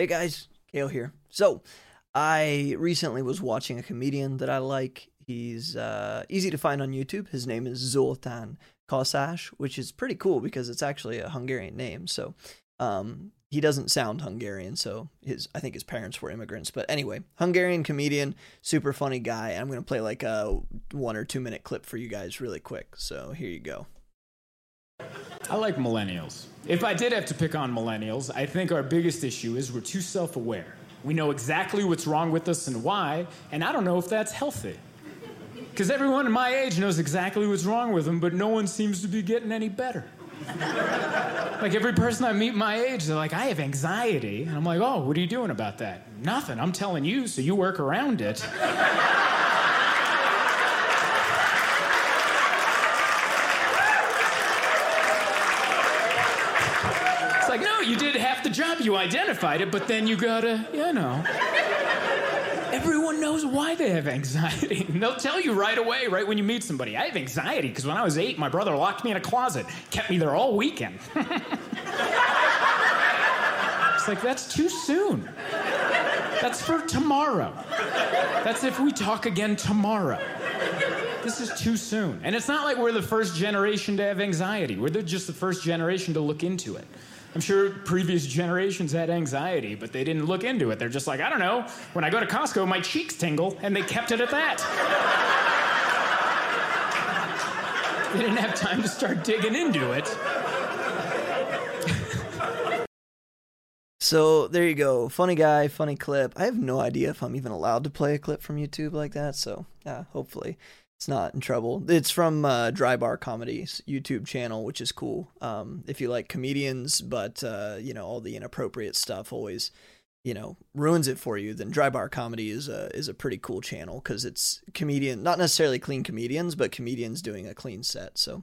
Hey guys, Kale here. So, I recently was watching a comedian that I like. He's uh, easy to find on YouTube. His name is Zoltan Kaszás, which is pretty cool because it's actually a Hungarian name. So, um, he doesn't sound Hungarian, so his I think his parents were immigrants. But anyway, Hungarian comedian, super funny guy. I'm gonna play like a one or two minute clip for you guys really quick. So here you go. I like millennials. If I did have to pick on millennials, I think our biggest issue is we're too self aware. We know exactly what's wrong with us and why, and I don't know if that's healthy. Because everyone in my age knows exactly what's wrong with them, but no one seems to be getting any better. like every person I meet my age, they're like, I have anxiety. And I'm like, oh, what are you doing about that? Nothing. I'm telling you, so you work around it. it's like, no, you did half the job. You identified it, but then you gotta, you know. Everyone knows why they have anxiety. And they'll tell you right away, right when you meet somebody. I have anxiety because when I was eight, my brother locked me in a closet, kept me there all weekend. it's like, that's too soon. That's for tomorrow. That's if we talk again tomorrow. This is too soon. And it's not like we're the first generation to have anxiety, we're just the first generation to look into it. I'm sure previous generations had anxiety, but they didn't look into it. They're just like, I don't know, when I go to Costco, my cheeks tingle, and they kept it at that. they didn't have time to start digging into it. So there you go. Funny guy, funny clip. I have no idea if I'm even allowed to play a clip from YouTube like that. So yeah, hopefully it's not in trouble. It's from uh, Dry Bar Comedy's YouTube channel, which is cool. Um, if you like comedians, but uh, you know all the inappropriate stuff always, you know, ruins it for you. Then Dry Bar Comedy is a is a pretty cool channel because it's comedian, not necessarily clean comedians, but comedians doing a clean set. So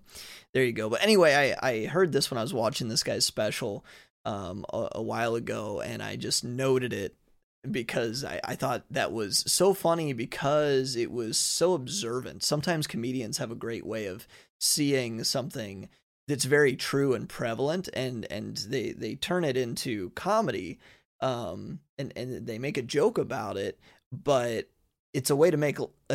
there you go. But anyway, I I heard this when I was watching this guy's special um, a, a while ago, and I just noted it because I, I thought that was so funny because it was so observant. Sometimes comedians have a great way of seeing something that's very true and prevalent and and they they turn it into comedy um and and they make a joke about it but it's a way to make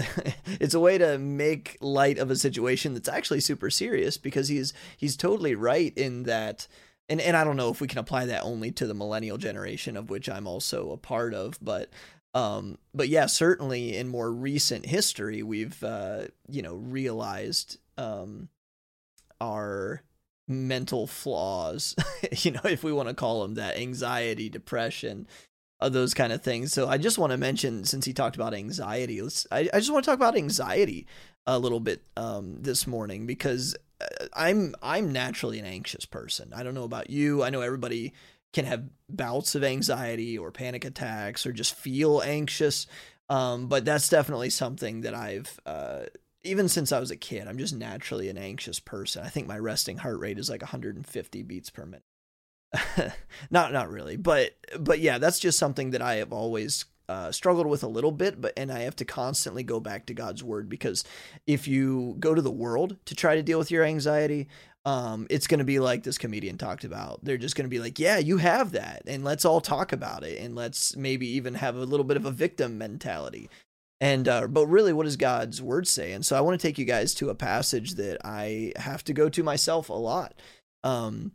it's a way to make light of a situation that's actually super serious because he's he's totally right in that and and I don't know if we can apply that only to the millennial generation of which I'm also a part of, but um, but yeah, certainly in more recent history, we've uh, you know realized um, our mental flaws, you know, if we want to call them that, anxiety, depression, uh, those kind of things. So I just want to mention, since he talked about anxiety, let's, I, I just want to talk about anxiety a little bit um, this morning because I'm I'm naturally an anxious person. I don't know about you. I know everybody can have bouts of anxiety or panic attacks or just feel anxious. Um, but that's definitely something that I've uh, even since I was a kid. I'm just naturally an anxious person. I think my resting heart rate is like 150 beats per minute. not not really, but but yeah, that's just something that I have always uh, struggled with a little bit, but and I have to constantly go back to God's word because if you go to the world to try to deal with your anxiety, um, it's going to be like this comedian talked about. They're just going to be like, "Yeah, you have that, and let's all talk about it, and let's maybe even have a little bit of a victim mentality." And uh, but really, what does God's word say? And so I want to take you guys to a passage that I have to go to myself a lot um,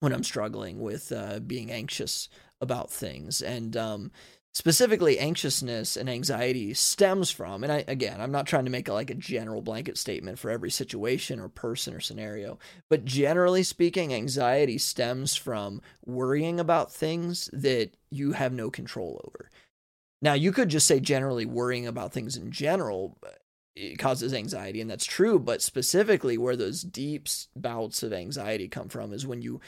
when I'm struggling with uh, being anxious about things. And um, specifically anxiousness and anxiety stems from and I again I'm not trying to make a, like a general blanket statement for every situation or person or scenario but generally speaking anxiety stems from worrying about things that you have no control over. Now you could just say generally worrying about things in general eh, it causes anxiety and that's true but specifically where those deep bouts of anxiety come from is when you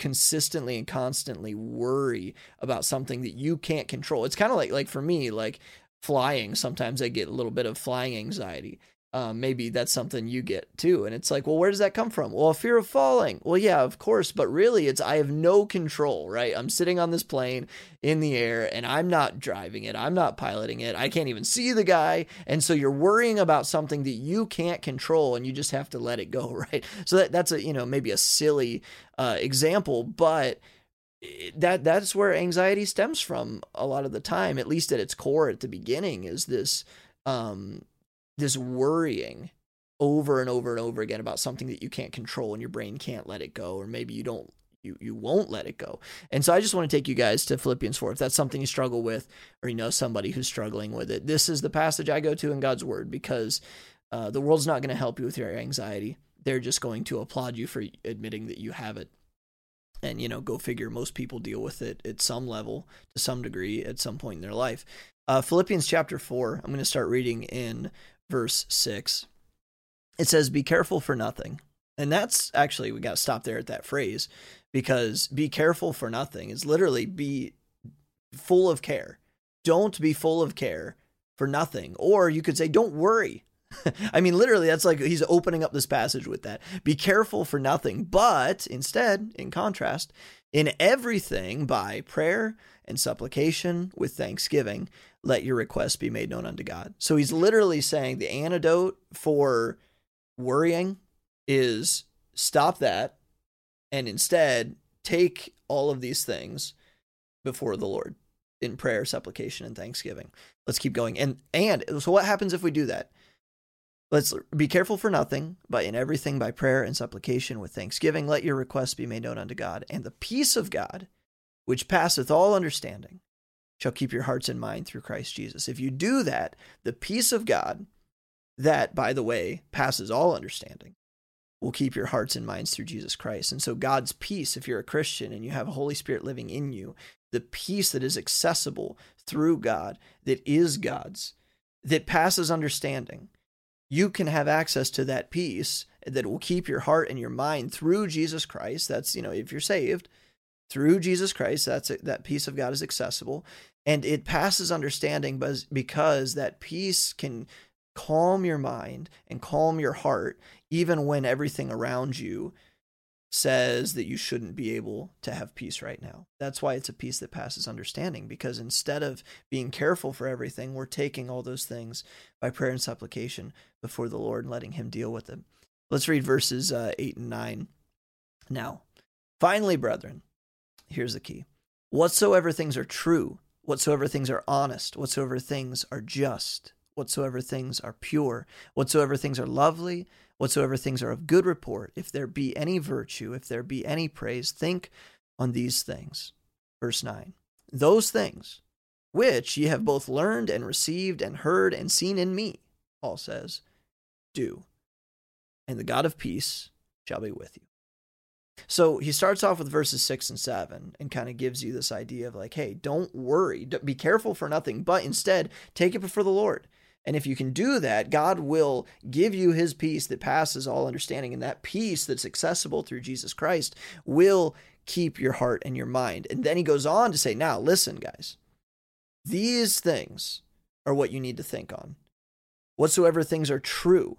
consistently and constantly worry about something that you can't control. It's kind of like like for me, like flying. Sometimes I get a little bit of flying anxiety. Um, maybe that's something you get too. And it's like, well, where does that come from? Well, a fear of falling. Well, yeah, of course, but really it's I have no control, right? I'm sitting on this plane in the air and I'm not driving it. I'm not piloting it. I can't even see the guy. And so you're worrying about something that you can't control and you just have to let it go, right? So that, that's a, you know, maybe a silly uh, example, but that that's where anxiety stems from a lot of the time at least at its core at the beginning is this um this worrying over and over and over again about something that you can't control and your brain can't let it go or maybe you don't you you won't let it go. And so I just want to take you guys to Philippians 4 if that's something you struggle with or you know somebody who's struggling with it. This is the passage I go to in God's word because uh, the world's not going to help you with your anxiety. They're just going to applaud you for admitting that you have it. And you know, go figure. Most people deal with it at some level, to some degree, at some point in their life. Uh, Philippians chapter four. I'm going to start reading in verse six. It says, "Be careful for nothing." And that's actually we got to stop there at that phrase because be careful for nothing is literally be full of care. Don't be full of care for nothing. Or you could say, don't worry. I mean, literally, that's like he's opening up this passage with that. Be careful for nothing, but instead, in contrast, in everything by prayer and supplication with thanksgiving, let your requests be made known unto God. So he's literally saying the antidote for worrying is stop that and instead take all of these things before the Lord in prayer, supplication, and thanksgiving. Let's keep going. And and so what happens if we do that? Let's be careful for nothing, but in everything by prayer and supplication with thanksgiving, let your requests be made known unto God. And the peace of God, which passeth all understanding, shall keep your hearts and mind through Christ Jesus. If you do that, the peace of God, that, by the way, passes all understanding, will keep your hearts and minds through Jesus Christ. And so, God's peace, if you're a Christian and you have a Holy Spirit living in you, the peace that is accessible through God, that is God's, that passes understanding, you can have access to that peace that will keep your heart and your mind through Jesus Christ. That's, you know, if you're saved through Jesus Christ, that's that peace of God is accessible. And it passes understanding because that peace can calm your mind and calm your heart even when everything around you says that you shouldn't be able to have peace right now. That's why it's a peace that passes understanding, because instead of being careful for everything, we're taking all those things by prayer and supplication before the Lord and letting Him deal with them. Let's read verses uh, 8 and 9. Now, finally, brethren, here's the key whatsoever things are true, whatsoever things are honest, whatsoever things are just, whatsoever things are pure, whatsoever things are lovely, whatsoever things are of good report, if there be any virtue, if there be any praise, think on these things. Verse 9 Those things which ye have both learned and received and heard and seen in me, Paul says, do, and the God of peace shall be with you. So he starts off with verses six and seven and kind of gives you this idea of like, hey, don't worry, be careful for nothing, but instead take it before the Lord. And if you can do that, God will give you his peace that passes all understanding. And that peace that's accessible through Jesus Christ will keep your heart and your mind. And then he goes on to say, now listen, guys, these things are what you need to think on. Whatsoever things are true,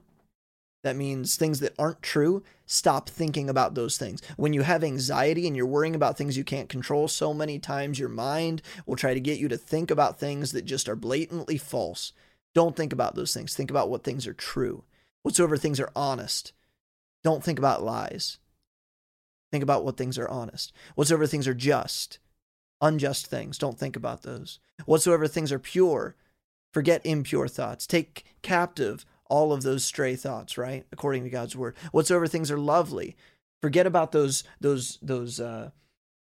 that means things that aren't true, stop thinking about those things. When you have anxiety and you're worrying about things you can't control, so many times your mind will try to get you to think about things that just are blatantly false. Don't think about those things. Think about what things are true. Whatsoever things are honest. Don't think about lies. Think about what things are honest. Whatsoever things are just. Unjust things. Don't think about those. Whatsoever things are pure. Forget impure thoughts. Take captive all of those stray thoughts, right? According to God's word. Whatsoever things are lovely. Forget about those those those uh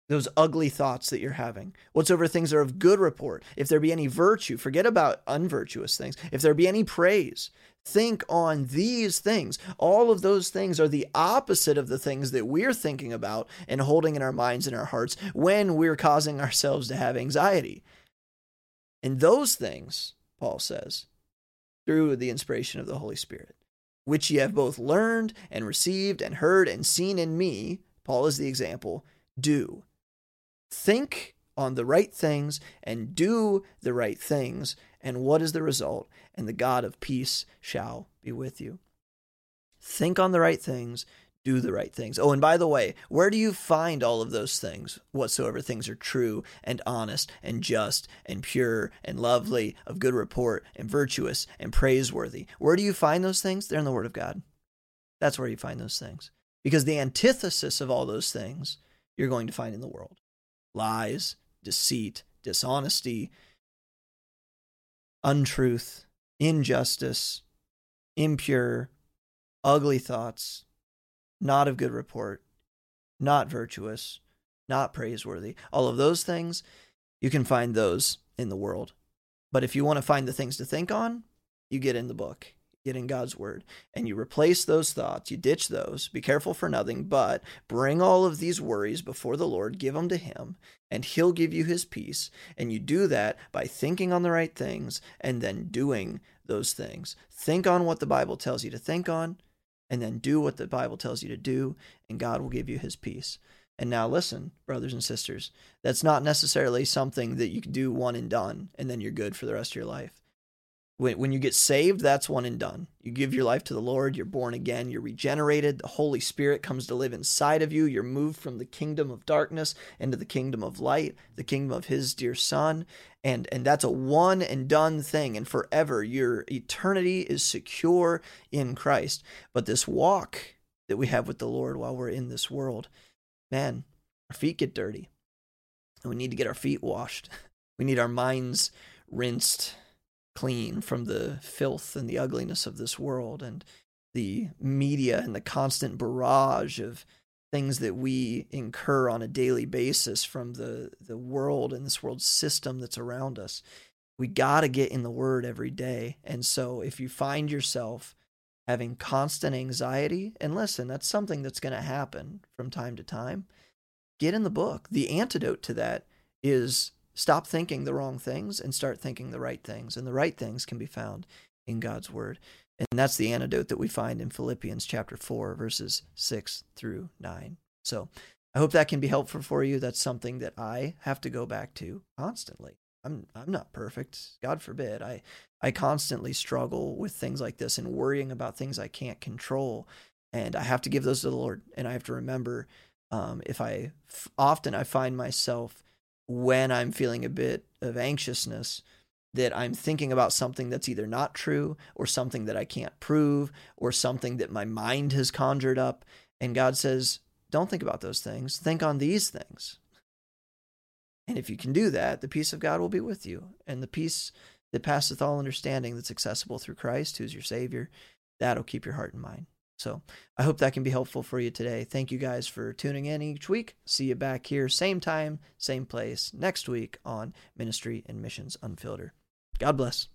those ugly thoughts that you're having. Whatsoever things are of good report, if there be any virtue, forget about unvirtuous things. If there be any praise, think on these things. All of those things are the opposite of the things that we're thinking about and holding in our minds and our hearts when we're causing ourselves to have anxiety. And those things, Paul says, through the inspiration of the Holy Spirit, which ye have both learned and received and heard and seen in me, Paul is the example, do think on the right things and do the right things. And what is the result? And the God of peace shall be with you. Think on the right things, do the right things. Oh, and by the way, where do you find all of those things? Whatsoever things are true and honest and just and pure and lovely, of good report and virtuous and praiseworthy. Where do you find those things? They're in the Word of God. That's where you find those things. Because the antithesis of all those things you're going to find in the world. Lies, deceit, dishonesty, untruth, injustice, impure, ugly thoughts, not of good report, not virtuous, not praiseworthy. All of those things, you can find those in the world. But if you want to find the things to think on, you get in the book, get in God's word, and you replace those thoughts, you ditch those, be careful for nothing, but bring all of these worries before the Lord, give them to Him, and He'll give you His peace. And you do that by thinking on the right things and then doing those things. Think on what the Bible tells you to think on, and then do what the Bible tells you to do, and God will give you His peace. And now, listen, brothers and sisters, that's not necessarily something that you can do one and done, and then you're good for the rest of your life. When, when you get saved, that's one and done. You give your life to the Lord, you're born again, you're regenerated, the Holy Spirit comes to live inside of you, you're moved from the kingdom of darkness into the kingdom of light, the kingdom of His dear Son. And, and that's a one and done thing, and forever. Your eternity is secure in Christ. But this walk that we have with the Lord while we're in this world, man, our feet get dirty. And we need to get our feet washed. We need our minds rinsed clean from the filth and the ugliness of this world and the media and the constant barrage of things that we incur on a daily basis from the, the world and this world system that's around us. We got to get in the Word every day. And so if you find yourself having constant anxiety, and listen, that's something that's going to happen from time to time, get in the book. The antidote to that is stop thinking the wrong things and start thinking the right things. And the right things can be found in God's word. And that's the antidote that we find in Philippians chapter 4, verses 6 through 9. So I hope that can be helpful for you. That's something that I have to go back to constantly. I'm I'm not perfect. God forbid. I I constantly struggle with things like this and worrying about things I can't control, and I have to give those to the Lord. And I have to remember, um, if I f- often I find myself when I'm feeling a bit of anxiousness that I'm thinking about something that's either not true or something that I can't prove or something that my mind has conjured up. And God says, don't think about those things. Think on these things. And if you can do that, the peace of God will be with you. And the peace that passeth all understanding that's accessible through Christ, who's your Savior, that'll keep your heart and mind. So I hope that can be helpful for you today. Thank you guys for tuning in each week. See you back here, same time, same place, next week on Ministry and Missions Unfiltered. God bless.